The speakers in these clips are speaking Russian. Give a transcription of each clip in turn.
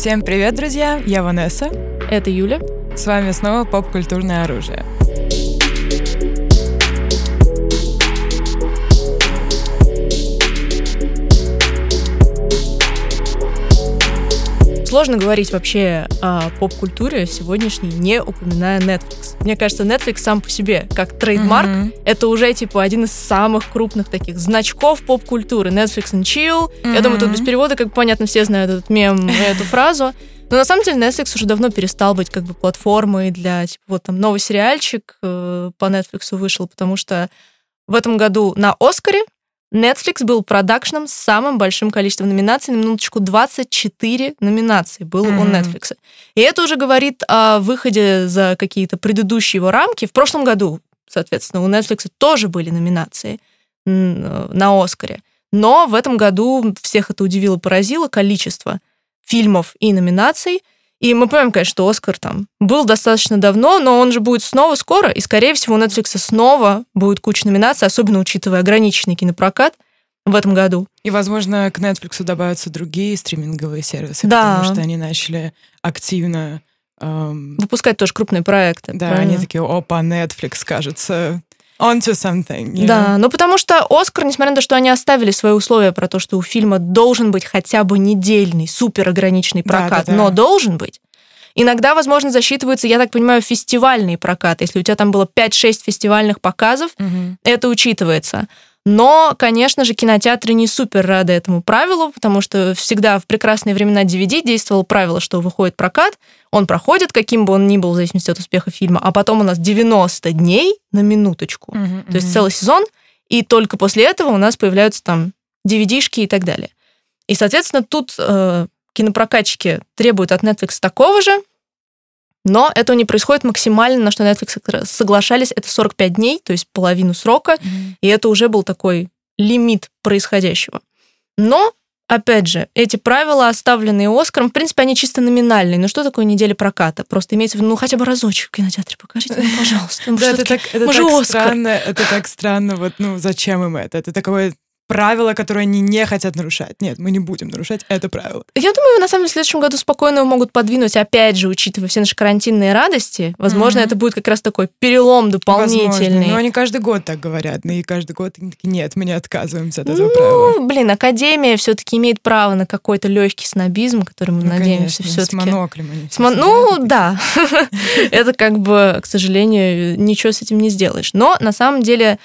Всем привет, друзья! Я Ванесса. Это Юля. С вами снова поп-культурное оружие. Сложно говорить вообще о поп-культуре сегодняшней, не упоминая Netflix. Мне кажется, Netflix сам по себе, как трейдмарк, mm-hmm. это уже типа один из самых крупных таких значков поп-культуры. Netflix and chill. Mm-hmm. Я думаю, тут без перевода, как понятно, все знают этот мем, эту фразу. Но на самом деле Netflix уже давно перестал быть как бы платформой для, типа, вот там новый сериальчик э, по Netflix вышел, потому что в этом году на Оскаре Netflix был продакшном с самым большим количеством номинаций. На минуточку 24 номинации было mm-hmm. у Netflix. И это уже говорит о выходе за какие-то предыдущие его рамки. В прошлом году, соответственно, у Netflix тоже были номинации на Оскаре. Но в этом году всех это удивило, поразило количество фильмов и номинаций. И мы понимаем, конечно, что Оскар там был достаточно давно, но он же будет снова скоро, и, скорее всего, у Netflix снова будет куча номинаций, особенно учитывая ограниченный кинопрокат в этом году. И, возможно, к Netflix добавятся другие стриминговые сервисы, да. потому что они начали активно эм... выпускать тоже крупные проекты. Да, правильно? они такие, опа, Netflix, кажется, onto something. You да, ну потому что Оскар, несмотря на то, что они оставили свои условия про то, что у фильма должен быть хотя бы недельный, супер ограниченный прокат, да, да, да. но должен быть, Иногда, возможно, засчитываются, я так понимаю, фестивальные прокаты. Если у тебя там было 5-6 фестивальных показов, угу. это учитывается. Но, конечно же, кинотеатры не супер рады этому правилу, потому что всегда в прекрасные времена DVD действовало правило, что выходит прокат, он проходит, каким бы он ни был, в зависимости от успеха фильма, а потом у нас 90 дней на минуточку. Mm-hmm. То есть целый сезон, и только после этого у нас появляются там DVD-шки и так далее. И, соответственно, тут э, кинопрокатчики требуют от Netflix такого же, но этого не происходит максимально, на что Netflix соглашались, это 45 дней, то есть половину срока, mm-hmm. и это уже был такой лимит происходящего. Но, опять же, эти правила, оставленные Оскаром, в принципе, они чисто номинальные. Но что такое неделя проката? Просто имеется в виду, ну, хотя бы разочек в кинотеатре покажите, ну, пожалуйста. Да, это так, это так странно, это так странно, вот, ну, зачем им это? Это такое правила, которые они не хотят нарушать. Нет, мы не будем нарушать это правило. Я думаю, на самом деле, в следующем году спокойно могут подвинуть, опять же, учитывая все наши карантинные радости. Возможно, mm-hmm. это будет как раз такой перелом дополнительный. Возможно. Но они каждый год так говорят. И каждый год нет, мы не отказываемся от этого ну, правила. блин, Академия все-таки имеет право на какой-то легкий снобизм, который мы ну, надеемся все-таки. С моноклем они с мон... Ну, да. это как бы, к сожалению, ничего с этим не сделаешь. Но на самом деле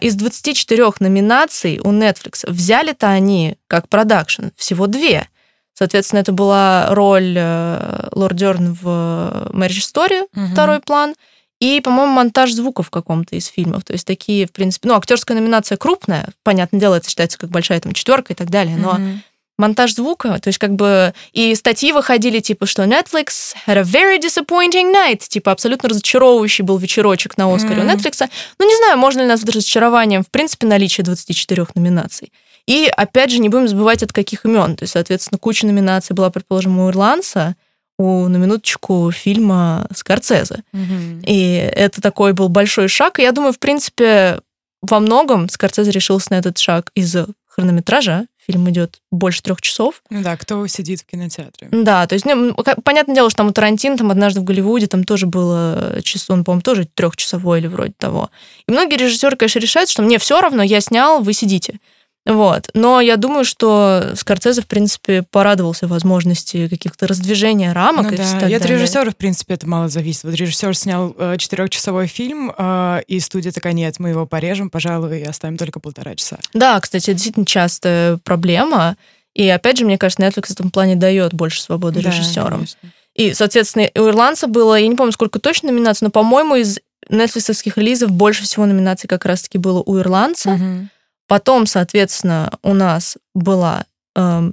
из 24 номинаций у Netflix взяли-то они как продакшн всего две. Соответственно, это была роль э, Лорд Дерн в Marriage Story, угу. второй план, и, по-моему, монтаж звуков в каком-то из фильмов. То есть такие, в принципе, ну, актерская номинация крупная, понятное дело, это считается как большая там четверка и так далее, но угу монтаж звука, то есть как бы и статьи выходили типа, что Netflix had a very disappointing night, типа абсолютно разочаровывающий был вечерочек на Оскаре mm-hmm. у Netflix. Ну не знаю, можно ли нас разочарованием в принципе наличие 24 номинаций. И опять же не будем забывать от каких имен, то есть соответственно куча номинаций была, предположим, у Ирландца, у, на минуточку, фильма Скорцезе. Mm-hmm. И это такой был большой шаг. И я думаю, в принципе, во многом Скорцезе решился на этот шаг из-за хронометража фильм идет больше трех часов. Ну да, кто сидит в кинотеатре. Да, то есть, ну, понятное дело, что там у Тарантино, там однажды в Голливуде, там тоже было часов, он, по-моему, тоже трехчасовой или вроде того. И многие режиссеры, конечно, решают, что мне все равно, я снял, вы сидите. Вот. Но я думаю, что Скорцезе, в принципе, порадовался возможности каких-то раздвижения рамок. Ну, и да. И от режиссера, в принципе, это мало зависит. Вот режиссер снял э, четырехчасовой фильм, э, и студия такая, нет, мы его порежем, пожалуй, и оставим только полтора часа. Да, кстати, действительно частая проблема. И опять же, мне кажется, Netflix в этом плане дает больше свободы да, режиссерам. Конечно. И, соответственно, у ирландца было, я не помню, сколько точно номинаций, но, по-моему, из нетфликсовских релизов больше всего номинаций как раз-таки было у ирландца. Угу. Потом, соответственно, у нас была э,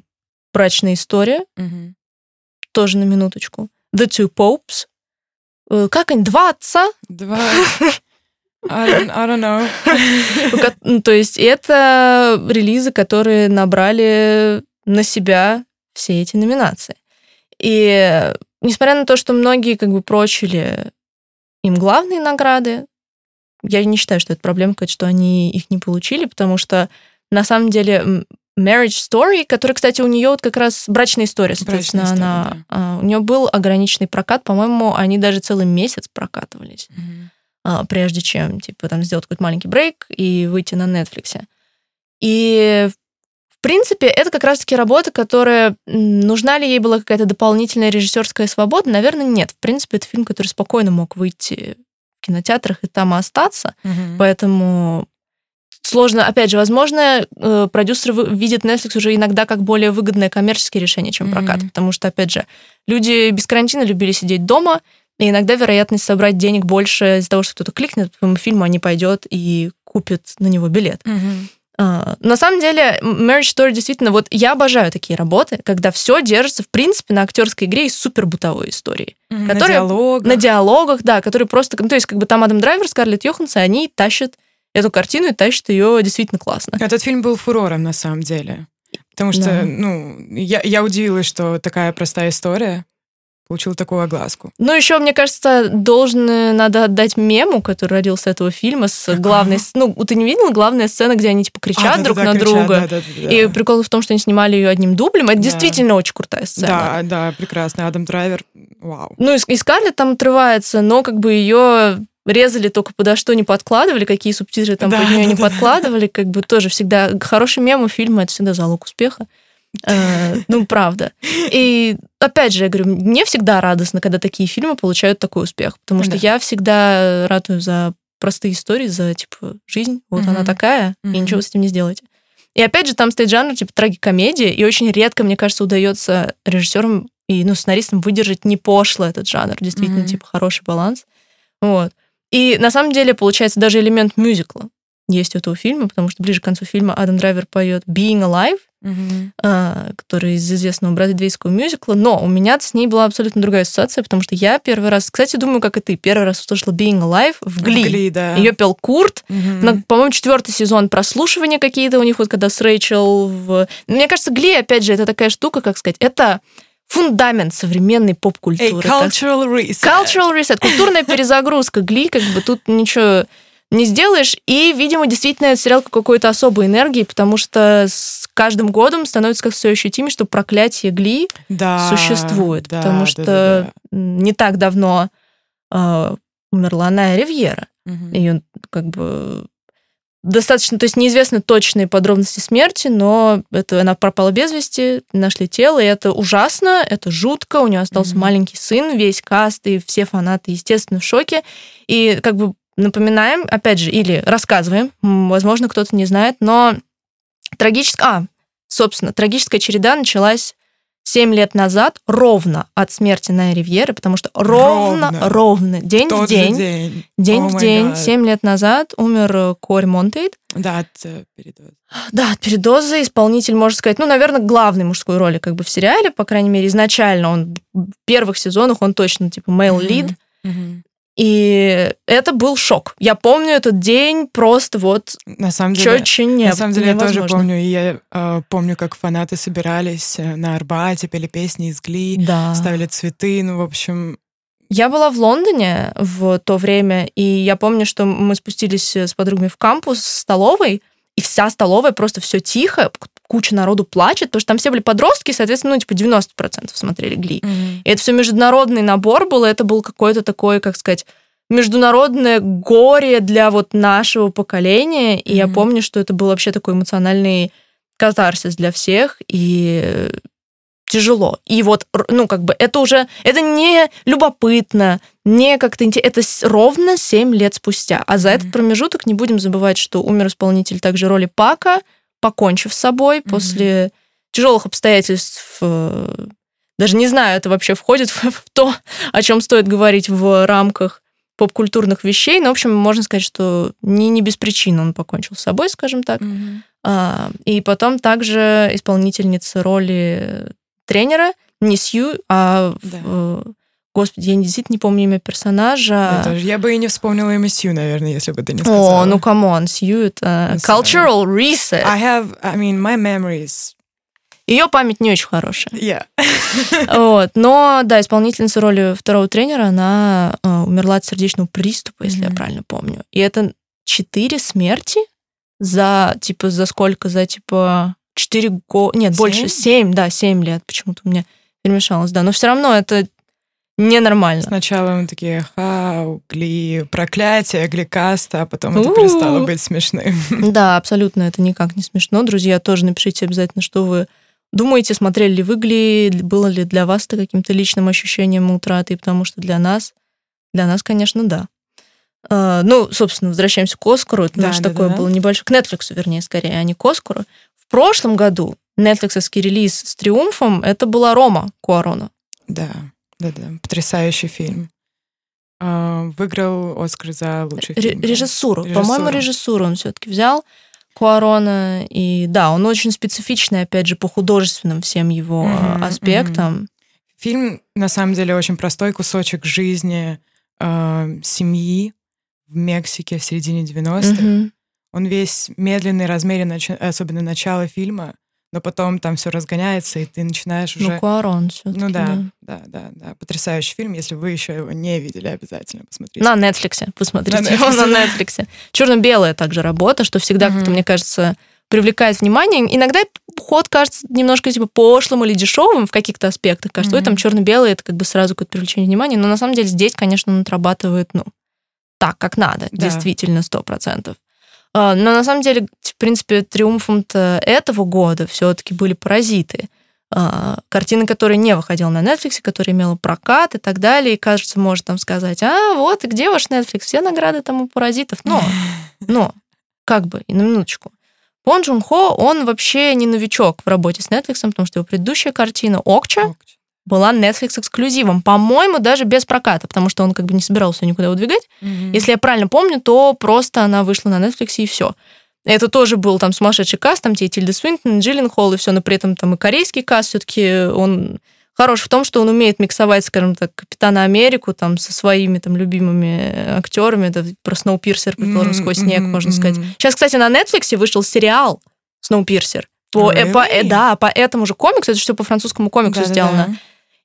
брачная история, угу. тоже на минуточку. The Two Popes. Э, как они? Два отца? Два. I don't, I don't know. Ну, то есть это релизы, которые набрали на себя все эти номинации. И несмотря на то, что многие как бы прочили им главные награды, я не считаю, что это проблема, что они их не получили, потому что на самом деле Marriage Story, который, кстати, у нее вот как раз брачная история, соответственно, брачная история, она, да. А, у нее был ограниченный прокат, по-моему, они даже целый месяц прокатывались, mm-hmm. прежде чем, типа, там сделать какой-то маленький брейк и выйти на Netflix. И в принципе, это как раз-таки работа, которая... Нужна ли ей была какая-то дополнительная режиссерская свобода? Наверное, нет. В принципе, это фильм, который спокойно мог выйти кинотеатрах и там остаться. Угу. Поэтому сложно, опять же, возможно, э, продюсеры видят Netflix уже иногда как более выгодное коммерческое решение, чем прокат, mm-hmm. потому что, опять же, люди без карантина любили сидеть дома, и иногда вероятность собрать денег больше из-за того, что кто-то кликнет по твоему фильму, а не пойдет и купит на него билет. Mm-hmm. Uh, на самом деле, Marriage Story действительно, вот я обожаю такие работы, когда все держится, в принципе, на актерской игре и супер бытовой истории. Mm-hmm, которые, на диалогах. На диалогах, да, которые просто... Ну, то есть, как бы там Адам Драйвер, Скарлетт Йоханссон, они тащат эту картину и тащит ее действительно классно. Этот фильм был фурором на самом деле. Потому что, да. ну, я, я удивилась, что такая простая история получила такую огласку. Ну, еще, мне кажется, должен надо отдать мему, который родился этого фильма, с главной... Ну, ты не видела главная сцена, где они, типа, кричат а, друг да, на кричат, друга? Да, и прикол в том, что они снимали ее одним дублем. Это действительно очень крутая сцена. Да, да, прекрасно. Адам Драйвер, вау. Ну, и, и Скарлетт там отрывается, но как бы ее резали только подо что не подкладывали, какие субтитры там да, под нее да, не подкладывали, как бы тоже всегда хороший мем у фильма это всегда залог успеха. Э, ну, правда. И опять же, я говорю, мне всегда радостно, когда такие фильмы получают такой успех, потому что я всегда радую за простые истории, за типа жизнь, вот она такая, и ничего с этим не сделаете. И опять же, там стоит жанр типа трагикомедия, и очень редко, мне кажется, удается режиссерам и ну, сценаристам выдержать не пошло этот жанр, действительно, типа хороший баланс. Вот. И на самом деле, получается, даже элемент мюзикла есть у этого фильма, потому что ближе к концу фильма Адам Драйвер поет Being Alive, mm-hmm. который из известного бродвейского мюзикла, но у меня с ней была абсолютно другая ассоциация, потому что я первый раз, кстати, думаю, как и ты, первый раз услышала Being Alive в Гли. В Гли да. Ее пел Курт. На, по-моему, четвертый сезон прослушивания какие-то у них, вот когда с Рэйчел в... Мне кажется, Гли, опять же, это такая штука, как сказать, это фундамент современной поп-культуры. Hey, cultural reset. Cultural reset. Культурная перезагрузка. Гли, как бы тут ничего не сделаешь. И, видимо, действительно, этот сериал какой-то особой энергии, потому что с каждым годом становится как все ощутимее, что проклятие Гли да, существует. Да, потому что да, да, да. не так давно э, умерла Ная Ривьера. Угу. Ее как бы достаточно, то есть неизвестны точные подробности смерти, но это она пропала без вести, нашли тело, и это ужасно, это жутко. У нее остался mm-hmm. маленький сын, весь каст и все фанаты, естественно, в шоке. И как бы напоминаем, опять же, или рассказываем, возможно, кто-то не знает, но трагическая, а, собственно, трагическая череда началась 7 лет назад, ровно от смерти на Ривьеры, потому что ровно, ровно, ровно день в, в день, день, день oh в день, God. 7 лет назад умер э, Кори Монтейд. Да, от э, передоза. Да, от передоза. Исполнитель, можно сказать, ну, наверное, главной мужской роли как бы в сериале, по крайней мере, изначально он в первых сезонах он точно типа male lead. Mm-hmm. Mm-hmm. И это был шок. Я помню этот день просто вот на самом деле, очень не, На самом деле невозможно. я тоже помню. И я э, помню, как фанаты собирались э, на Арбате, пели песни из Гли, да. ставили цветы, ну, в общем... Я была в Лондоне в то время, и я помню, что мы спустились с подругами в кампус с столовой, и вся столовая просто все тихо, куча народу плачет, потому что там все были подростки, соответственно, ну, типа 90% смотрели Гли. Mm-hmm. И это все международный набор был, это был какой-то такой, как сказать, международное горе для вот нашего поколения. И mm-hmm. я помню, что это был вообще такой эмоциональный катарсис для всех. И тяжело. И вот, ну, как бы, это уже, это не любопытно, не как-то это ровно 7 лет спустя. А за mm-hmm. этот промежуток не будем забывать, что умер исполнитель также роли Пака, покончив с собой mm-hmm. после тяжелых обстоятельств. Э, даже не знаю, это вообще входит в, в то, о чем стоит говорить в рамках поп-культурных вещей. Но, в общем, можно сказать, что не, не без причины он покончил с собой, скажем так. Mm-hmm. А, и потом также исполнительница роли тренера, не Сью, а да. в, Господи, я действительно не помню имя персонажа. Я, тоже. я бы и не вспомнила имя Сью, наверное, если бы ты не сказала. О, ну come on, Сью это cultural reset. I have, I mean, my memories ее память не очень хорошая. Yeah. вот. Но, да, исполнительница роли второго тренера, она э, умерла от сердечного приступа, если mm-hmm. я правильно помню. И это четыре смерти за, типа, за сколько? За, типа, 4 года, нет, 7? больше, 7, да, 7 лет почему-то у меня перемешалось, да, но все равно это ненормально. Сначала мы такие, ха, гли, проклятие, гликаста, а потом это перестало быть смешным. Да, абсолютно это никак не смешно. Друзья, тоже напишите обязательно, что вы думаете, смотрели ли вы гли, было ли для вас это каким-то личным ощущением утраты, потому что для нас, для нас, конечно, да. Uh, ну, собственно, возвращаемся к Оскару. Это да, наш да, такое да. было небольшое... К Netflix, вернее, скорее, а не к Оскару. В прошлом году Netflixовский релиз с триумфом это была Рома Куарона. Да. Да-да, потрясающий фильм. А, выиграл Оскар за лучший фильм. Режиссуру. Режиссуру. По-моему, режиссуру он все-таки взял. Куарона. И да, он очень специфичный, опять же, по художественным всем его mm-hmm, аспектам. Mm-hmm. Фильм, на самом деле, очень простой кусочек жизни э, семьи в Мексике в середине 90-х. Mm-hmm. Он весь медленный, размеренный, особенно начало фильма но потом там все разгоняется, и ты начинаешь ну, уже... Ну, Куарон все Ну да, да, да, да. Потрясающий фильм. Если вы еще его не видели, обязательно посмотрите. На Netflix. Посмотрите на его на Netflix. Черно-белая также работа, что всегда, как-то, мне кажется, привлекает внимание. Иногда ход кажется немножко типа пошлым или дешевым в каких-то аспектах. Кажется, mm-hmm. ой, там черно-белый, это как бы сразу какое-то привлечение внимания. Но на самом деле здесь, конечно, он отрабатывает, ну, так, как надо, да. действительно, сто процентов. А, но на самом деле, в принципе, триумфом-то этого года все-таки были паразиты. А, картина, которая не выходила на Netflix, которая имела прокат и так далее. И, кажется, может там сказать, а вот, где ваш Netflix? Все награды там у паразитов. Но, но, как бы, и на минуточку. Пон Джун Хо, он вообще не новичок в работе с Netflix, потому что его предыдущая картина «Окча», Окча была Netflix эксклюзивом, по-моему, даже без проката, потому что он как бы не собирался никуда выдвигать. Mm-hmm. Если я правильно помню, то просто она вышла на Netflix и все. Это тоже был там сумасшедший каст, там те Тильда Свинтон, Джиллин Холл и все, но при этом там и корейский каст все-таки он хорош в том, что он умеет миксовать, скажем так, Капитана Америку там со своими там любимыми актерами. Это про Сноупирсер, предположим, mm-hmm. сквозь снег, можно сказать. Сейчас, кстати, на Netflix вышел сериал Сноупирсер. По, really? по, э, да, по этому же комиксу, это все по французскому комиксу да, сделано. Да, да.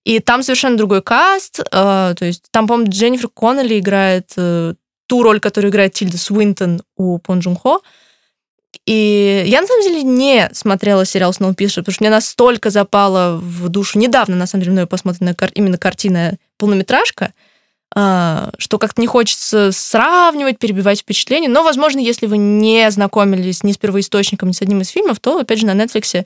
И там совершенно другой каст. Э, то есть там, по-моему, Дженнифер Коннелли играет э, ту роль, которую играет Тильда Свинтон у Пон Джун Хо. И я, на самом деле, не смотрела сериал Snowpiercer, потому что мне настолько запала в душу недавно, на самом деле, мной посмотрена кар- именно картина полнометражка, э, что как-то не хочется сравнивать, перебивать впечатление. Но, возможно, если вы не знакомились ни с первоисточником, ни с одним из фильмов, то, опять же, на Netflix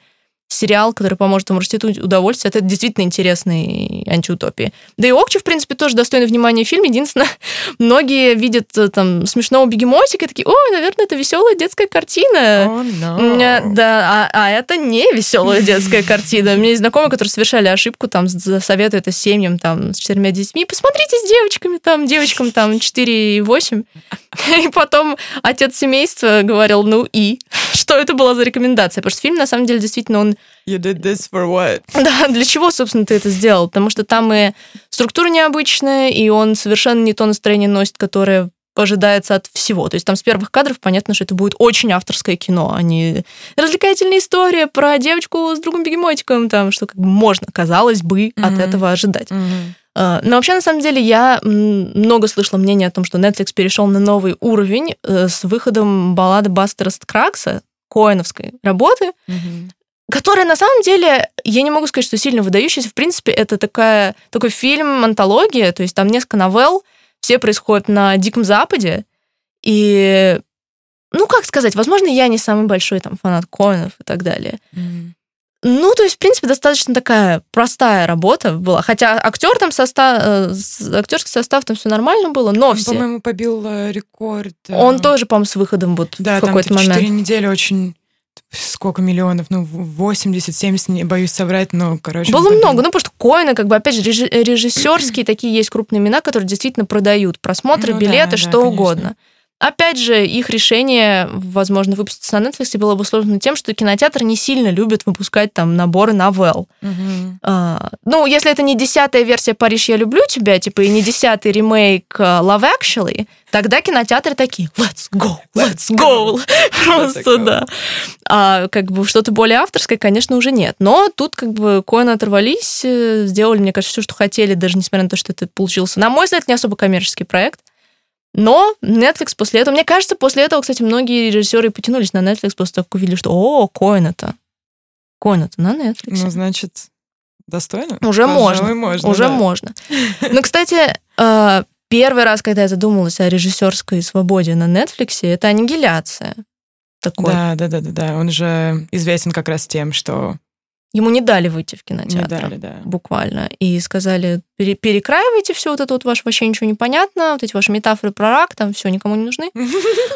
сериал, который поможет вам расти удовольствие. Это действительно интересный антиутопии. Да и Окчи, в принципе, тоже достойный внимания фильм. Единственное, многие видят э, там смешного бегемотика и такие, ой, наверное, это веселая детская картина. Oh, no. Да, а, а это не веселая детская картина. У меня есть знакомые, которые совершали ошибку, там, советуют это семьям там, с четырьмя детьми. Посмотрите с девочками, там, девочкам там 4 и 8. И потом отец семейства говорил, ну и? Что это была за рекомендация? Потому что фильм, на самом деле, действительно, он You did this for what? Да, для чего, собственно, ты это сделал? Потому что там и структура необычная, и он совершенно не то настроение носит, которое ожидается от всего. То есть там с первых кадров понятно, что это будет очень авторское кино, а не развлекательная история про девочку с другом бегемотиком, там, что как бы можно, казалось бы, mm-hmm. от этого ожидать. Mm-hmm. Но вообще, на самом деле, я много слышала мнения о том, что Netflix перешел на новый уровень э, с выходом баллады Бастера Скракса, коэновской работы, mm-hmm которая на самом деле, я не могу сказать, что сильно выдающаяся. В принципе, это такая, такой фильм, антология, то есть там несколько новелл, все происходят на Диком Западе, и, ну, как сказать, возможно, я не самый большой там фанат Коинов и так далее. Mm. Ну, то есть, в принципе, достаточно такая простая работа была. Хотя актер там состав, э, актерский состав там все нормально было, но Он, все. По-моему, побил э, рекорд. Э, Он тоже, по-моему, с выходом вот да, в какой-то момент. Да, там 4 недели очень сколько миллионов, ну, 80-70, не боюсь соврать, но, короче... Было много, ну, потому что коины, как бы, опять же, режиссерские такие есть крупные имена, которые действительно продают просмотры, ну, билеты, да, что да, угодно. Опять же, их решение, возможно, выпуститься на Netflix было обусловлено тем, что кинотеатр не сильно любит выпускать там наборы новелл. Угу. А, ну, если это не десятая версия «Париж, я люблю тебя», типа, и не десятый ремейк а, «Love Actually», тогда кинотеатры такие «Let's go, let's go!» Просто, да. А как бы что-то более авторское, конечно, уже нет. Но тут как бы Коэн оторвались, э, сделали, мне кажется, все, что хотели, даже несмотря на то, что это получился, на мой взгляд, не особо коммерческий проект. Но Netflix после этого, мне кажется, после этого, кстати, многие режиссеры потянулись на Netflix после того, как увидели, что о, Коэн это. Спокойно, ты на Netflix. Ну, значит, достойно? Уже можно. можно. Уже да. можно. Ну, кстати, э, первый раз, когда я задумалась о режиссерской свободе на Netflix, это аннигиляция. Такой. Да, да, да, да, да. Он же известен как раз тем, что Ему не дали выйти в кинотеатр. Не дали, да. Буквально. И сказали, пере перекраивайте все вот это вот ваше вообще ничего не понятно, вот эти ваши метафоры про рак, там все никому не нужны.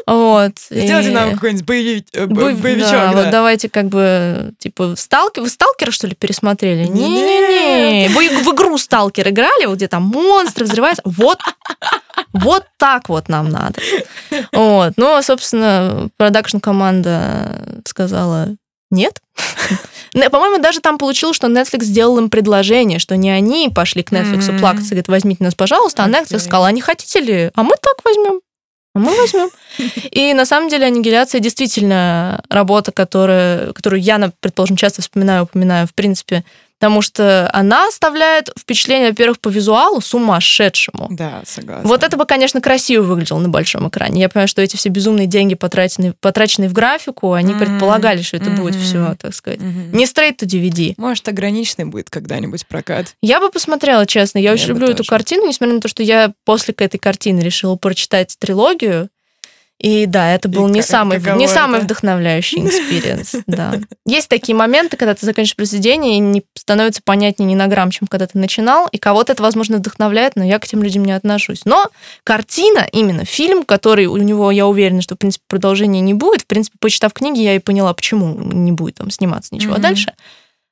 Вот. Сделайте нам какой-нибудь э, боевичок. Да, вот давайте как бы, типа, сталкер, вы сталкера, что ли, пересмотрели? Не-не-не. Вы в игру сталкер играли, вот где там монстры взрываются. Вот вот так вот нам надо. Вот. Ну, собственно, продакшн-команда сказала, нет. По-моему, даже там получилось, что Netflix сделал им предложение, что не они пошли к Netflix mm-hmm. плакаться возьмите нас, пожалуйста, а Netflix сказал, а не хотите ли? А мы так возьмем. А мы возьмем. И на самом деле аннигиляция действительно работа, которая, которую я, предположим, часто вспоминаю, упоминаю, в принципе, потому что она оставляет впечатление, во-первых, по визуалу сумасшедшему. Да, согласна. Вот это бы, конечно, красиво выглядело на большом экране. Я понимаю, что эти все безумные деньги, потраченные, потраченные в графику, они mm-hmm. предполагали, что это mm-hmm. будет все, так сказать, mm-hmm. не straight to DVD. Может, ограниченный будет когда-нибудь прокат. Я бы посмотрела, честно. Я, я очень люблю тоже. эту картину, несмотря на то, что я после этой картины решила прочитать трилогию. И да, это был и не, самый, не самый вдохновляющий experience. Да. Есть такие моменты, когда ты заканчиваешь произведение, и не становится понятнее ни на грамм, чем когда ты начинал. И кого-то это, возможно, вдохновляет, но я к этим людям не отношусь. Но картина, именно фильм, который у него, я уверена, что, в принципе, продолжения не будет. В принципе, почитав книги, я и поняла, почему не будет там сниматься ничего mm-hmm. дальше.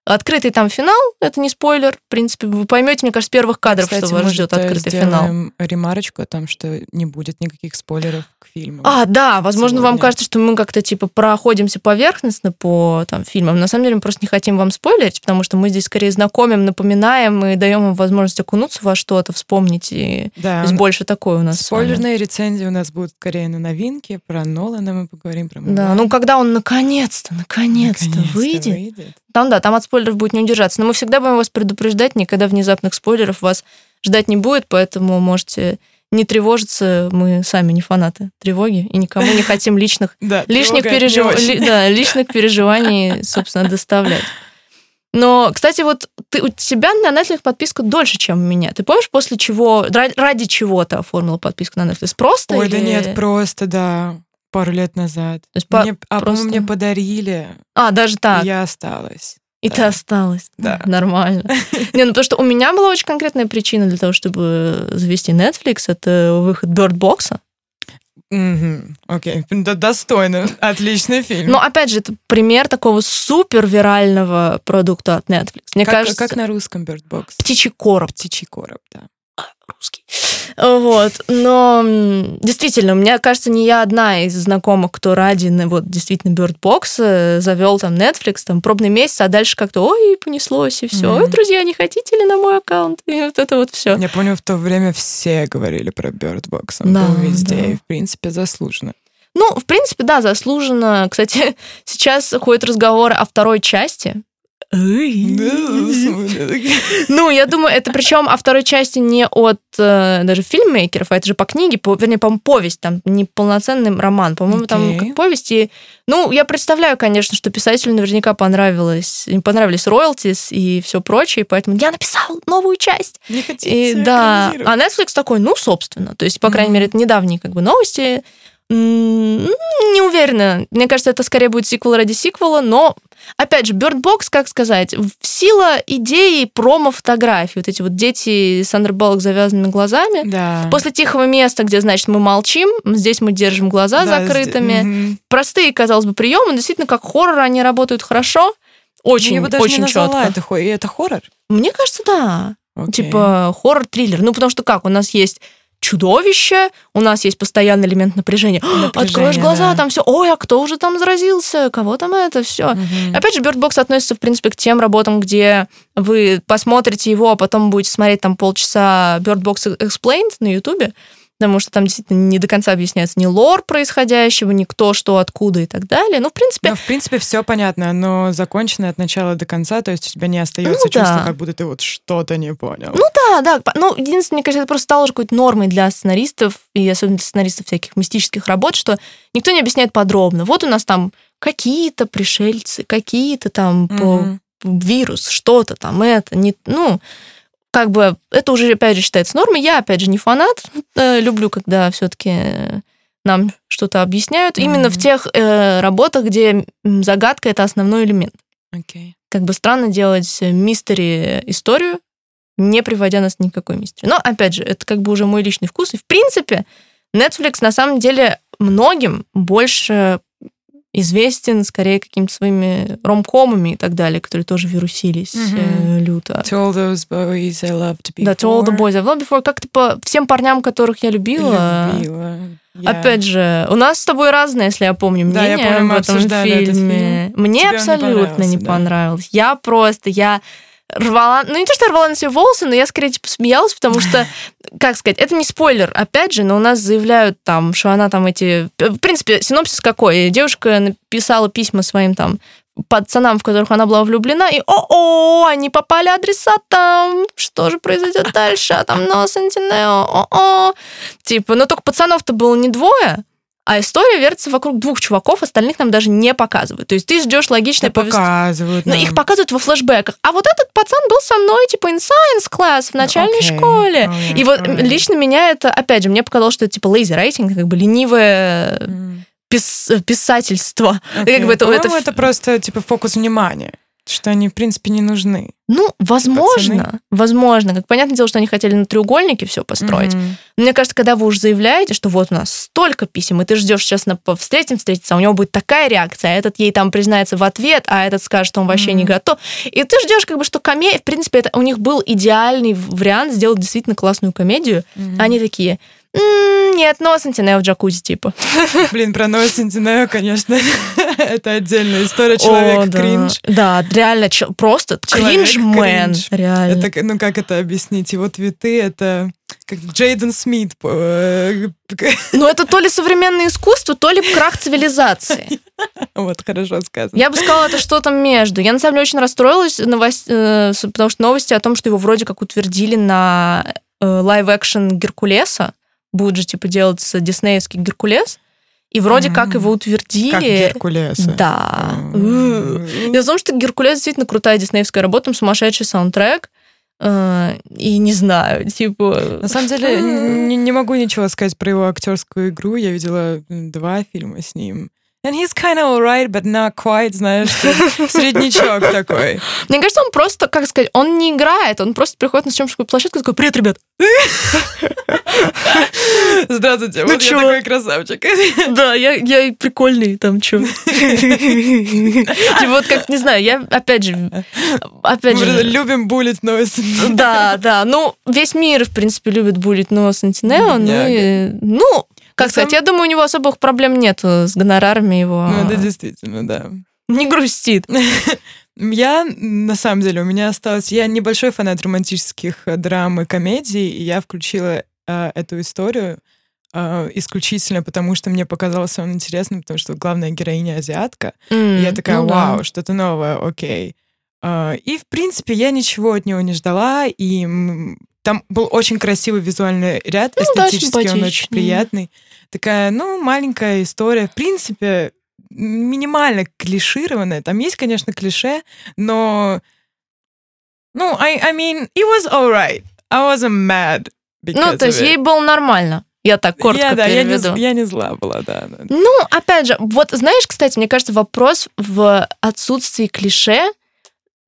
Открытый там финал, это не спойлер. В принципе, вы поймете, мне кажется, с первых кадров, Кстати, что вас ждет э, открытый финал. ремарочку о том, что не будет никаких спойлеров к фильму. А, да, возможно, сегодня. вам кажется, что мы как-то типа проходимся поверхностно по там, фильмам. На самом деле мы просто не хотим вам спойлерить, потому что мы здесь скорее знакомим, напоминаем и даем вам возможность окунуться во что-то, вспомнить. И да. То есть больше такое у нас. Спойлерные рецензии у нас будут скорее на новинки. Про Нолана мы поговорим. Про Да, ну когда он наконец-то, наконец-то, наконец-то выйдет, выйдет. Там, да, там от спойлеров будет не удержаться. Но мы всегда будем вас предупреждать, никогда внезапных спойлеров вас ждать не будет, поэтому можете не тревожиться, мы сами не фанаты тревоги и никому не хотим личных, лишних, пережив... да, личных переживаний, собственно, доставлять. Но, кстати, вот ты, у тебя на Netflix подписка дольше, чем у меня. Ты помнишь, после чего, ради чего ты оформила подписку на Netflix? Просто Ой, или... да нет, просто, да пару лет назад. То есть мне, по, а просто... мне подарили. А, даже так. И я осталась. И да. ты осталась. Да. Нормально. Не, ну потому что у меня была очень конкретная причина для того, чтобы завести Netflix. Это выход Box. Окей, okay. достойно. Отличный фильм. Но опять же, это пример такого супер вирального продукта от Netflix. Мне как, кажется... Как на русском Bird Box? Птичий короб. Птичий короб, да. А, русский. Вот. Но действительно, мне кажется, не я одна из знакомых, кто ради вот действительно Bird Box э, завел там Netflix, там пробный месяц, а дальше как-то, ой, понеслось, и все. Mm-hmm. Ой, друзья, не хотите ли на мой аккаунт? И вот это вот все. Я помню, в то время все говорили про Bird Box. Он да, был везде, да. и, в принципе, заслуженно. Ну, в принципе, да, заслуженно. Кстати, сейчас ходят разговоры о второй части, ну, я думаю, это причем о второй части не от э, даже фильммейкеров, а это же по книге, по, вернее, по-моему, повесть, там не полноценный роман, по-моему, okay. там как повесть. И, ну, я представляю, конечно, что писателю наверняка понравилось, понравились роялтис и все прочее, поэтому я написал новую часть. Не хотите и, Да, а Netflix такой, ну, собственно, то есть, по крайней mm-hmm. мере, это недавние как бы новости, не уверена. Мне кажется, это скорее будет сиквел ради сиквела, но, опять же, Bird Box, как сказать, сила идеи промо-фотографий. Вот эти вот дети Сандра Баллок завязанными глазами. Да. После тихого места, где, значит, мы молчим, здесь мы держим глаза да, закрытыми. Здесь... Простые, казалось бы, приемы. Действительно, как хоррор они работают хорошо. Очень, Я бы даже очень не четко. Это, это хоррор? Мне кажется, да. Okay. Типа хоррор-триллер. Ну, потому что как? У нас есть чудовище, у нас есть постоянный элемент напряжения. Напряжение, Откроешь глаза, да. там все, ой, а кто уже там заразился, кого там это, все. Угу. Опять же, Bird Box относится, в принципе, к тем работам, где вы посмотрите его, а потом будете смотреть там полчаса Bird Box Explained на Ютубе потому что там действительно не до конца объясняется ни лор происходящего, ни кто, что, откуда и так далее. Ну, в принципе... Ну, в принципе, все понятно, но закончено от начала до конца, то есть у тебя не остается ну, чувства, да. как будто ты вот что-то не понял. Ну да, да. Ну, единственное, мне кажется, это просто стало уже какой-то нормой для сценаристов, и особенно для сценаристов всяких мистических работ, что никто не объясняет подробно. Вот у нас там какие-то пришельцы, какие-то там угу. вирус, что-то там, это, не, ну, как бы это уже, опять же, считается нормой. Я, опять же, не фанат. Э, люблю, когда все-таки нам что-то объясняют. Mm-hmm. Именно в тех э, работах, где загадка это основной элемент. Okay. Как бы странно делать мистери историю, не приводя нас ни к какой мистери. Но, опять же, это как бы уже мой личный вкус. И, в принципе, Netflix на самом деле многим больше известен скорее какими-то своими ромкомами и так далее, которые тоже вирусились mm-hmm. э, люто. To all those boys I loved before. Да, to all the boys I loved before. Как-то по всем парням, которых я любила. Любила. Yeah. Опять же, у нас с тобой разное, если я помню, мнение да, я помню, в этом фильме. Фильм. Мне Тебе абсолютно не не да. понравилось. Я просто, я рвала, ну не то, что рвала на себе волосы, но я скорее типа смеялась, потому что, как сказать, это не спойлер, опять же, но у нас заявляют там, что она там эти... В принципе, синопсис какой? Девушка написала письма своим там пацанам, в которых она была влюблена, и о-о, они попали адресатам, что же произойдет дальше, а там но Сентинео, о-о. Типа, но только пацанов-то было не двое, а история вертится вокруг двух чуваков, остальных нам даже не показывают. То есть ты ждешь логичное да показывают. Но нам. их показывают во флешбеках. А вот этот пацан был со мной, типа, in science class в начальной okay. школе. Alright, И вот alright. лично меня это, опять же, мне показалось, что это типа lazy writing, как бы ленивое Mm. пис- писательство. Окей. Как бы это, это, это просто типа фокус внимания, что они в принципе не нужны. Ну, возможно, возможно. Как понятное дело, что они хотели на треугольнике все построить. Мгм. Но Мне кажется, когда вы уже заявляете, что вот у нас столько писем, и ты ждешь сейчас на встретим встретиться, а у него будет такая реакция, а этот ей там признается в ответ, а этот скажет, что он вообще не Мгм. готов. И ты ждешь, как бы, что комедия, в принципе, это у них был идеальный вариант сделать действительно классную комедию. Мгм. Они такие, «М, нет, но Сантинео в джакузи, типа. Блин, про Ноа Сентинео, конечно, это отдельная история. Человек О, кринж. Да, реально, чел- просто кринж-мен. кринж. Реально. Это, ну как это объяснить? Его твиты это как Джейден Смит. э, Но это то ли современное искусство, то ли крах цивилизации. Вот, хорошо сказано. Я бы сказала, это что-то между. Я, на самом деле, очень расстроилась, новость- э, потому что новости о том, что его вроде как утвердили на лайв-экшен Геркулеса, будет же, типа, делаться диснеевский Геркулес, и вроде как М. его утвердили... Как Геркулеса. Да. М. Дело в том, что Геркулес действительно крутая диснеевская работа, там сумасшедший саундтрек, э, и не знаю, типа... На самом деле, не, не могу ничего сказать про его актерскую игру. Я видела два фильма с ним. And he's kind of alright, but not quite, знаешь, среднячок такой. Мне кажется, он просто, как сказать, он не играет, он просто приходит на съемочную площадку и такой, привет, ребят. Здравствуйте, Ну вот я чё? такой красавчик. Да, я, я прикольный, там что. Типа вот как, не знаю, я опять же, опять же, любим булить новости. да, да, ну, весь мир, в принципе, любит булить Ноа Сантинео, ну, ну, как сказать, я думаю, у него особых проблем нет с гонорарами его. Ну, это действительно, да. Не грустит. Я, на самом деле, у меня осталось... Я небольшой фанат романтических э, драм и комедий, и я включила э, эту историю э, исключительно потому, что мне показалось он интересным, потому что главная героиня азиатка. И я такая, Ну да. вау, что-то новое, окей. А, И, в принципе, я ничего от него не ждала, и там был очень красивый визуальный ряд, Ну да, эстетически он очень приятный. Такая, ну, маленькая история. В принципе, минимально клишированная. Там есть, конечно, клише, но... Ну, I, I mean, it was alright. I wasn't mad Ну, то есть ей было нормально. Я так коротко я, да, я не, переведу. я не зла была, да. да. Ну, опять же, вот знаешь, кстати, мне кажется, вопрос в отсутствии клише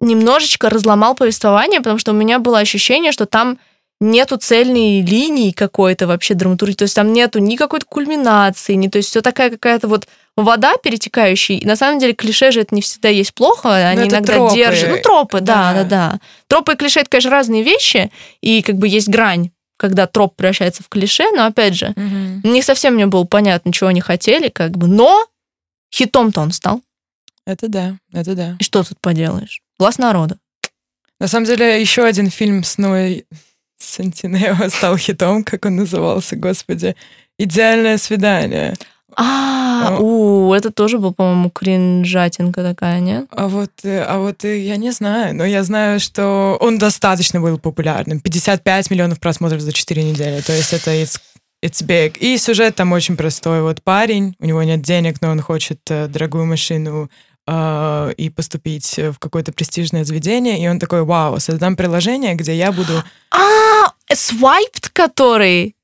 немножечко разломал повествование, потому что у меня было ощущение, что там нету цельной линии какой-то вообще драматургии, то есть там нету ни какой-то кульминации, ни, то есть все такая какая-то вот вода перетекающая, и на самом деле клише же это не всегда есть плохо, они это иногда тропы. держат. Ну, тропы, да, Да. да, да. Тропы и клише это, конечно, разные вещи, и как бы есть грань, когда троп превращается в клише, но опять же, Мгм. не совсем мне было понятно, чего они хотели, как бы, но хитом-то он стал. Это да, это да. И что тут поделаешь? Глаз народа. На самом деле, еще один фильм с Ной Сантинео стал хитом, как он назывался, господи. «Идеальное свидание». А, А. у, это тоже был, по-моему, кринжатинка такая, нет? А вот, э, а вот э, я не знаю, но я знаю, что он достаточно был популярным. 55 миллионов просмотров за 4 недели. То есть это it's It's big. И сюжет там очень простой. Вот парень, у него нет денег, но он хочет э, дорогую машину э, и поступить в какое-то престижное заведение. И он такой, вау, создам приложение, где я буду... А, свайпт который?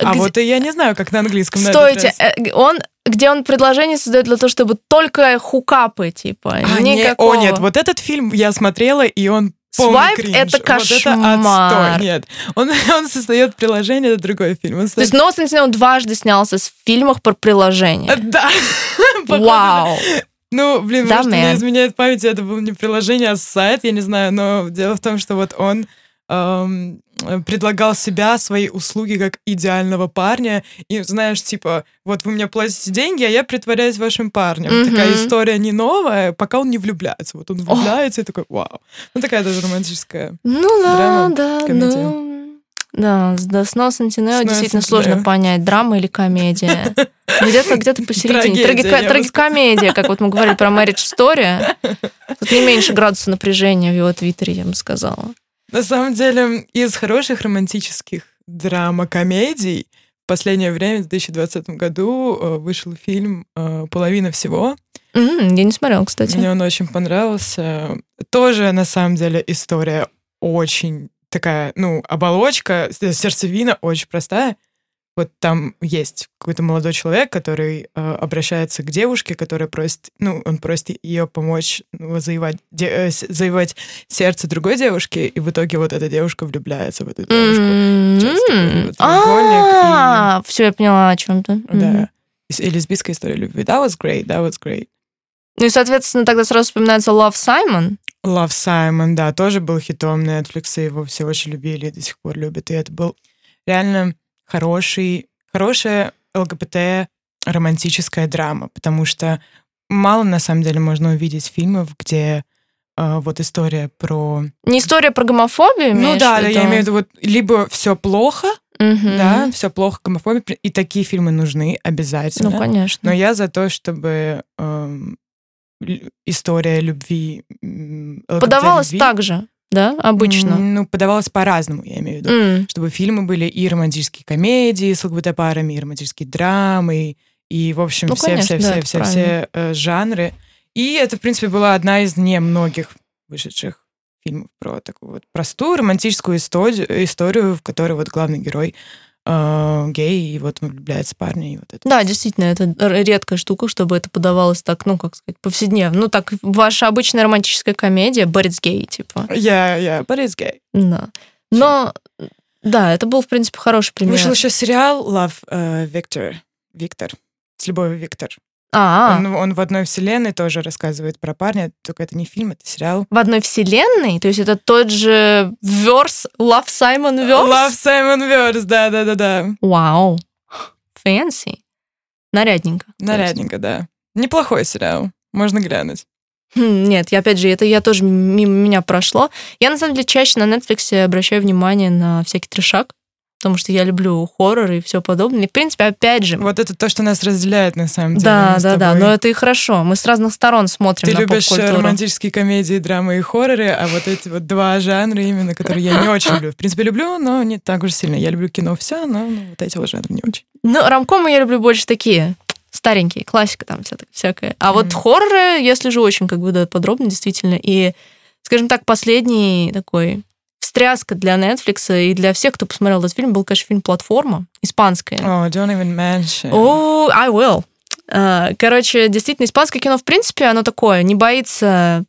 А где... вот и я не знаю, как на английском. Стойте, на он где он предложение создает для того, чтобы только хукапы, типа. А, никакого... не, о, нет, вот этот фильм я смотрела, и он Свайп — это кошмар. Вот это отстой. Нет, он, он создает приложение, это другой фильм. Он создает... То есть Ноусон он дважды снялся в фильмах про приложение. Да. Вау. Ну, блин, да, может, мне изменяет память, это было не приложение, а сайт, я не знаю, но дело в том, что вот он эм, предлагал себя, свои услуги как идеального парня. И знаешь, типа, вот вы мне платите деньги, а я притворяюсь вашим парнем. Mm-hmm. Такая история не новая, пока он не влюбляется. Вот он влюбляется oh. и такой, вау. Ну, такая даже романтическая Ну драма, да, да, комедия. ну... Да, да, Snow Sentinel действительно сложно понять, драма или комедия. Где-то где посередине. Трагикомедия, как вот мы говорили про Marriage Story. Тут не меньше градуса напряжения в его твиттере, я бы сказала. На самом деле, из хороших романтических драма-комедий в последнее время, в 2020 году, э, вышел фильм э, «Половина всего». Mm, я не смотрела, кстати. Мне он очень понравился. Тоже, на самом деле, история очень такая, ну, оболочка, сердцевина очень простая вот там есть какой-то молодой человек, который э, обращается к девушке, которая просит, ну, он просит ее помочь ну, завоевать, де, э, завоевать сердце другой девушки, и в итоге вот эта девушка влюбляется в эту девушку. А, все, я поняла о чем-то. Да. И лесбийская история любви. That was great, that was great. Ну и, соответственно, тогда сразу вспоминается Love Simon. Love Simon, да, тоже был хитом Netflix, его все очень любили и до сих пор любят. И это был реально хороший, хорошая ЛГБТ романтическая драма, потому что мало на самом деле можно увидеть фильмов, где э, вот история про... Не история про гомофобию? Ну да, да, я имею в виду вот либо все плохо, угу. да, все плохо, гомофобия, и такие фильмы нужны обязательно. Ну, конечно. Но я за то, чтобы э, история любви... Подавалась так же да, обычно? Ну, подавалось по-разному, я имею в виду. Mm. Чтобы фильмы были и романтические комедии с ЛГБТ-парами, и романтические драмы, и, в общем, ну, все, все, все, да, все, все э, жанры. И это, в принципе, была одна из немногих вышедших фильмов про такую вот простую романтическую историю, историю в которой вот главный герой э, гей, и вот влюбляется парня, и вот это. Да, действительно, это редкая штука, чтобы это подавалось так, ну, как сказать, повседневно. Ну, так, ваша обычная романтическая комедия, it's gay, типа. Yeah, but it's gay. Да. Но, да, это был, в принципе, хороший пример. Вышел еще сериал Love uh, Victor, Виктор, с Любовью Виктор. А, он, он в одной вселенной тоже рассказывает про парня, только это не фильм, это сериал. В одной вселенной? То есть это тот же верс, Love Simon Верс? Love Simon Верс, да, да, да, да. Вау. Фэнси. Нарядненько. Нарядненько, да. Неплохой сериал. Можно глянуть. Хм, нет, я опять же, это я тоже мимо меня прошло. Я на самом деле чаще на Netflix обращаю внимание на всякий трешак потому что я люблю хорроры и все подобное. И, в принципе, опять же... Вот это то, что нас разделяет, на самом деле. Да, да, да, но это и хорошо. Мы с разных сторон смотрим Ты на любишь романтические комедии, драмы и хорроры, а вот эти вот два жанра именно, которые я не очень люблю. В принципе, люблю, но не так уж сильно. Я люблю кино все, но ну, вот эти вот жанры не очень. Ну, рамкомы я люблю больше такие старенькие, классика там вся, всякая. А mm-hmm. вот хорроры я слежу очень как бы да, подробно, действительно. И, скажем так, последний такой встряска для Netflix и для всех, кто посмотрел этот фильм, был, конечно, фильм «Платформа», испанская. Oh, don't even mention. Oh, I will. А, короче, действительно, испанское кино, в принципе, оно такое, не боится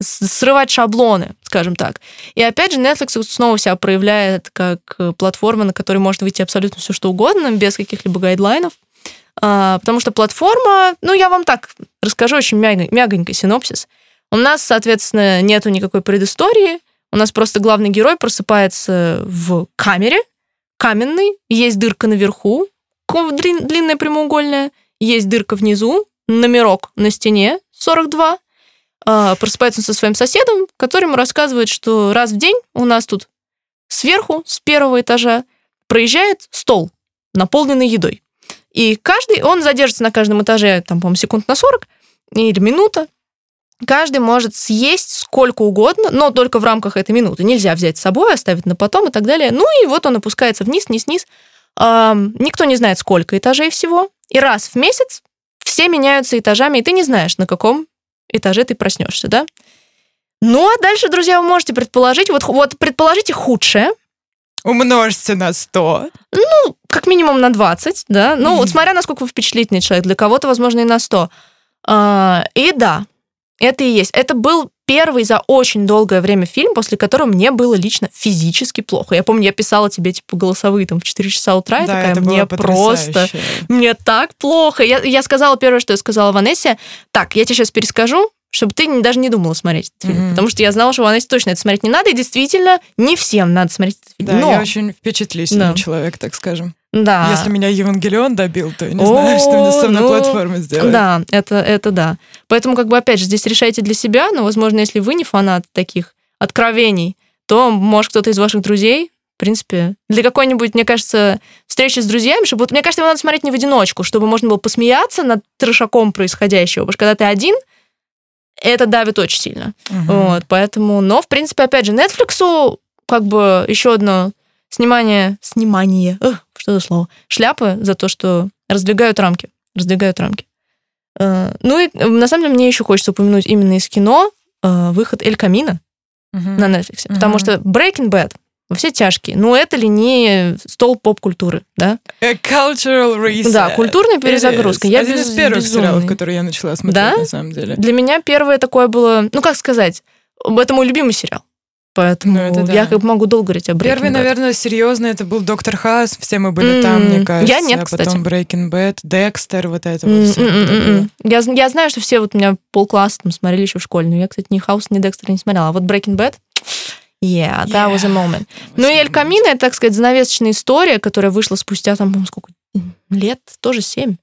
срывать шаблоны, скажем так. И опять же, Netflix снова себя проявляет как платформа, на которой может выйти абсолютно все что угодно, без каких-либо гайдлайнов. А, потому что платформа, ну, я вам так расскажу очень мягонький синопсис. У нас, соответственно, нету никакой предыстории, у нас просто главный герой просыпается в камере, каменный, есть дырка наверху, длинная прямоугольная, есть дырка внизу, номерок на стене 42. А, просыпается он со своим соседом, который ему рассказывает, что раз в день у нас тут сверху, с первого этажа, проезжает стол, наполненный едой. И каждый, он задержится на каждом этаже, там, по-моему, секунд на 40 или минута, Каждый может съесть сколько угодно, но только в рамках этой минуты. Нельзя взять с собой, оставить на потом и так далее. Ну и вот он опускается вниз, вниз, вниз. никто не знает, сколько этажей всего, и раз в месяц все меняются этажами, и ты не знаешь, на каком этаже ты проснешься, да? Ну, а дальше, друзья, вы можете предположить, вот, вот предположите худшее. Умножьте на 100. Ну, как минимум на 20, да. Ну, вот смотря, насколько вы впечатлительный человек. Для кого-то, возможно, и на 100. А, и да, это и есть. Это был первый за очень долгое время фильм, после которого мне было лично физически плохо. Я помню, я писала тебе типа голосовые там в 4 часа утра, да, и такая, мне просто, мне так плохо. Я, я сказала первое, что я сказала Ванессе, так, я тебе сейчас перескажу, чтобы ты даже не думала смотреть этот фильм. Mm-hmm. Потому что я знала, что Ванессе точно это смотреть не надо, и действительно, не всем надо смотреть этот фильм. Да, Но... я очень впечатлительный да. человек, так скажем. Да. Если меня Евангелион добил, то я не знаю, что мне с на платформе сделать. Да, это, это да. Поэтому, как бы, опять же, здесь решайте для себя, но, возможно, если вы не фанат таких откровений, то, может, кто-то из ваших друзей, в принципе, для какой-нибудь, мне кажется, встречи с друзьями, чтобы... Мне кажется, его надо смотреть не в одиночку, чтобы можно было посмеяться над трешаком происходящего. Потому что когда ты один, это давит очень сильно. Угу. Вот, поэтому... Но, в принципе, опять же, Netflix как бы еще одно снимание... Снимание... Эх, что за слово? Шляпы за то, что раздвигают рамки. Раздвигают рамки. Э, ну и на самом деле мне еще хочется упомянуть именно из кино э, выход Эль Камина uh-huh. на Netflix. Uh-huh. Потому что Breaking Bad во все тяжкие. Ну, это ли не стол поп-культуры, да? A cultural reset. Да, культурная перезагрузка. Я Один без, из первых безумный. сериалов, которые я начала смотреть, да? на самом деле. Для меня первое такое было, ну, как сказать, это мой любимый сериал. Поэтому ну, это да. я как могу долго говорить о Breaking Первый, Bad. наверное, серьезный это был Доктор Хаус, все мы были mm, там, мне кажется. Я нет, а кстати. Потом Breaking Bad, Декстер, вот это вот все. Я, я знаю, что все вот у меня полкласса там смотрели еще в школе, но я, кстати, ни Хаус, ни Декстер не смотрела. А вот Breaking Bad, yeah, that yeah. was a moment. Ну и Эль Камино, это, так сказать, занавесочная история, которая вышла спустя, там, по-моему, сколько лет? Тоже семь.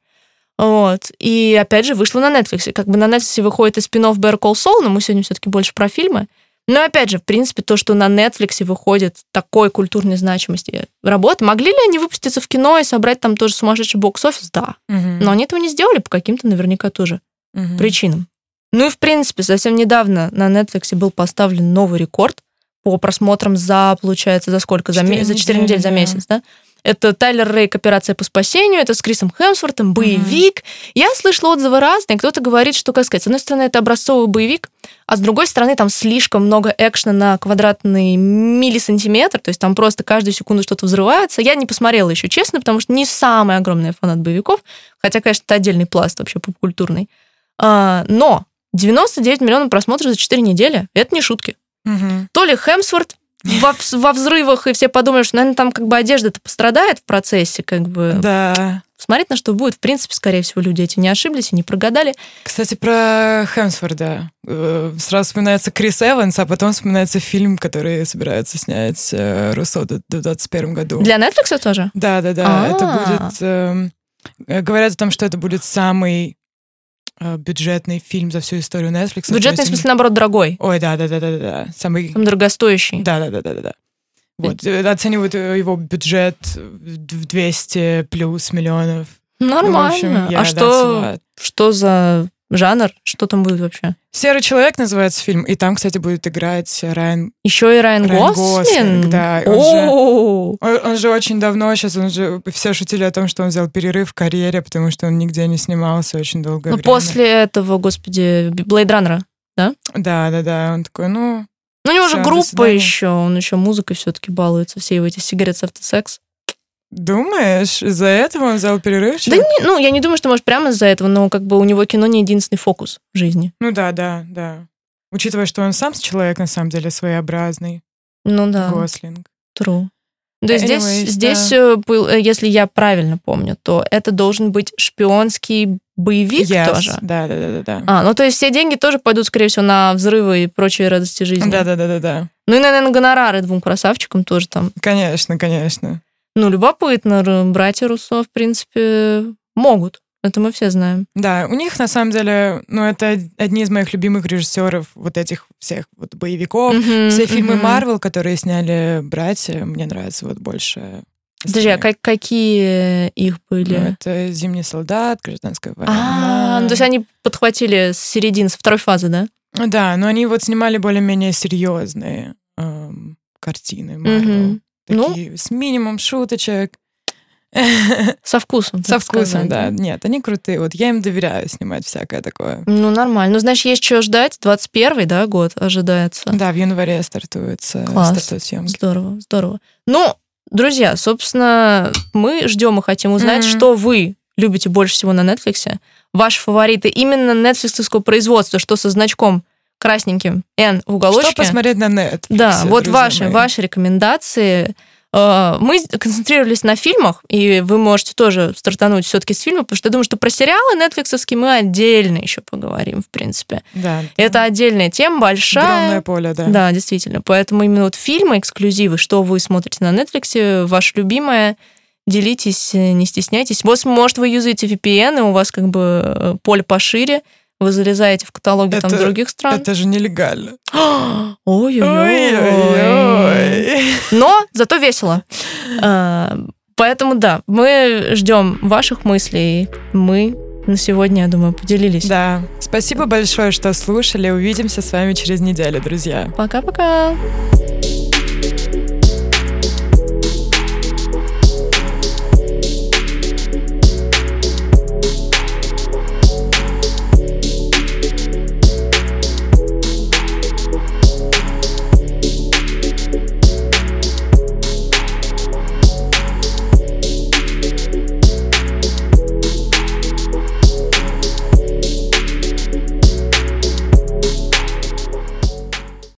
Вот. И, опять же, вышла на Netflix. Как бы на Netflix выходит и спин-офф Better Call Saul, но мы сегодня все-таки больше про фильмы. Но опять же, в принципе, то, что на Netflix выходит такой культурной значимости работы, могли ли они выпуститься в кино и собрать там тоже сумасшедший бокс-офис? Да. Угу. Но они этого не сделали по каким-то наверняка тоже угу. причинам. Ну и, в принципе, совсем недавно на Netflix был поставлен новый рекорд по просмотрам за, получается, за сколько? За, за 4 недели, за месяц, да? Это Тайлер Рейк «Операция по спасению», это с Крисом Хемсвортом, боевик. Mm-hmm. Я слышала отзывы разные. Кто-то говорит, что, как сказать, с одной стороны, это образцовый боевик, а с другой стороны, там слишком много экшена на квадратный миллисантиметр, то есть там просто каждую секунду что-то взрывается. Я не посмотрела еще, честно, потому что не самый огромный фанат боевиков, хотя, конечно, это отдельный пласт вообще попкультурный. А, но 99 миллионов просмотров за 4 недели — это не шутки. Угу. То ли Хемсворт во, во взрывах, и все подумали, что, наверное, там как бы одежда-то пострадает в процессе, как бы. Да. Смотреть на что будет. В принципе, скорее всего, люди эти не ошиблись и не прогадали. Кстати, про Хемсфорда. Э, сразу вспоминается Крис Эванс, а потом вспоминается фильм, который собирается снять э, Руссо в 2021 году. Для Netflix тоже? Да, да, да. Это будет... Эм, э, говорят о том, что это будет самый бюджетный фильм за всю историю Netflix. Бюджетный, в смысле, наоборот, дорогой? Ой, да, да, да, да, да. Самый... Там дорогостоящий. Да, да, да, да, да. Вот, э, оценивают э, его бюджет в 200 плюс миллионов. Нормально. Ну, общем, yeah, а что, что за жанр? Что там будет вообще? «Серый человек» называется фильм, и там, кстати, будет играть Райан... Еще и Райан, Райан Гослинг? Гослинг да. Он же, он, он же очень давно, сейчас он же... Все шутили о том, что он взял перерыв в карьере, потому что он нигде не снимался очень долгое ну, после этого, господи, Блейд Раннера, да? Да, да, да. Он такой, ну... Ну, у него же группа еще, он еще музыкой все-таки балуется, все его эти сигареты автосекс. Думаешь, из-за этого он взял перерыв? Да не, ну, я не думаю, что, может, прямо из-за этого, но как бы у него кино не единственный фокус в жизни. Ну да, да, да. Учитывая, что он сам человек, на самом деле, своеобразный. Ну да. Гослинг. True. Да, Anyways, здесь, да. здесь э, был, э, если я правильно помню, то это должен быть шпионский боевик yes. тоже. Да, да, да, да, да. А, ну то есть все деньги тоже пойдут, скорее всего, на взрывы и прочие радости жизни. Да, да, да, да, да. Ну и, наверное, гонорары двум красавчикам тоже там. Конечно, конечно. Ну, любопытно. Братья Руссо, в принципе, могут. Это мы все знаем. Да, у них на самом деле, ну, это одни из моих любимых режиссеров вот этих всех вот боевиков. Mm-hmm, все фильмы Марвел, mm-hmm. которые сняли братья, мне нравятся вот больше. Подожди, а как, какие их были? Ну, это «Зимний солдат», «Гражданская война». А, ну, то есть они подхватили с середины, с второй фазы, да? Да, но они вот снимали более-менее серьезные эм, картины Марвел. Mm-hmm. Такие ну? с минимум шуточек. Со вкусом. Со вкусом, да. Нет, они крутые. Вот я им доверяю снимать всякое такое. Ну, нормально. Ну, знаешь, есть что ждать. 21 да, год ожидается. Да, в январе стартуется Класс. стартует съемки. Здорово, здорово. Ну, друзья, собственно, мы ждем и хотим узнать, mm-hmm. что вы любите больше всего на Netflix. Ваши фавориты именно нетфликсовского производства, что со значком красненьким N в уголочке. Что посмотреть на Netflix? Да, вот ваши, мои. ваши рекомендации. Э, мы концентрировались на фильмах, и вы можете тоже стартануть все-таки с фильма, потому что я думаю, что про сериалы нетфликсовские мы отдельно еще поговорим, в принципе. Да. Это отдельная тема, большая. Огромное поле, да. Да, действительно. Поэтому именно вот фильмы, эксклюзивы, что вы смотрите на Netflix, ваше любимое, делитесь, не стесняйтесь. Вот, может, вы юзаете VPN, и у вас как бы э, поле пошире, вы залезаете в каталоги это, там других стран. Это же нелегально. Ой-ой-ой. Но зато весело. А, поэтому да, мы ждем ваших мыслей. Мы на сегодня, я думаю, поделились. Да. Спасибо большое, что слушали. Увидимся с вами через неделю, друзья. Пока-пока.